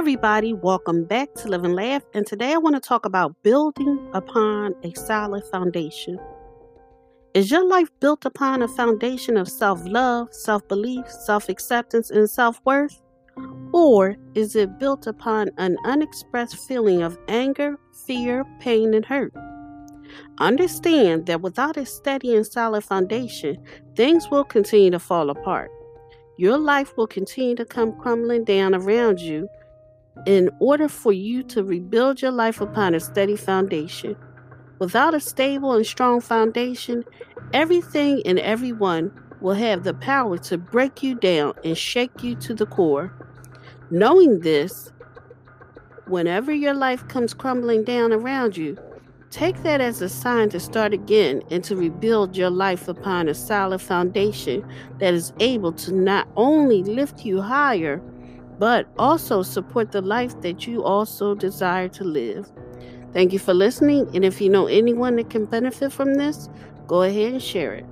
everybody, welcome back to Live and Laugh. And today I want to talk about building upon a solid foundation. Is your life built upon a foundation of self love, self belief, self acceptance, and self worth? Or is it built upon an unexpressed feeling of anger, fear, pain, and hurt? Understand that without a steady and solid foundation, things will continue to fall apart. Your life will continue to come crumbling down around you in order for you to rebuild your life upon a steady foundation. Without a stable and strong foundation, everything and everyone will have the power to break you down and shake you to the core. Knowing this, whenever your life comes crumbling down around you, take that as a sign to start again and to rebuild your life upon a solid foundation that is able to not only lift you higher but also support the life that you also desire to live. Thank you for listening, and if you know anyone that can benefit from this, go ahead and share it.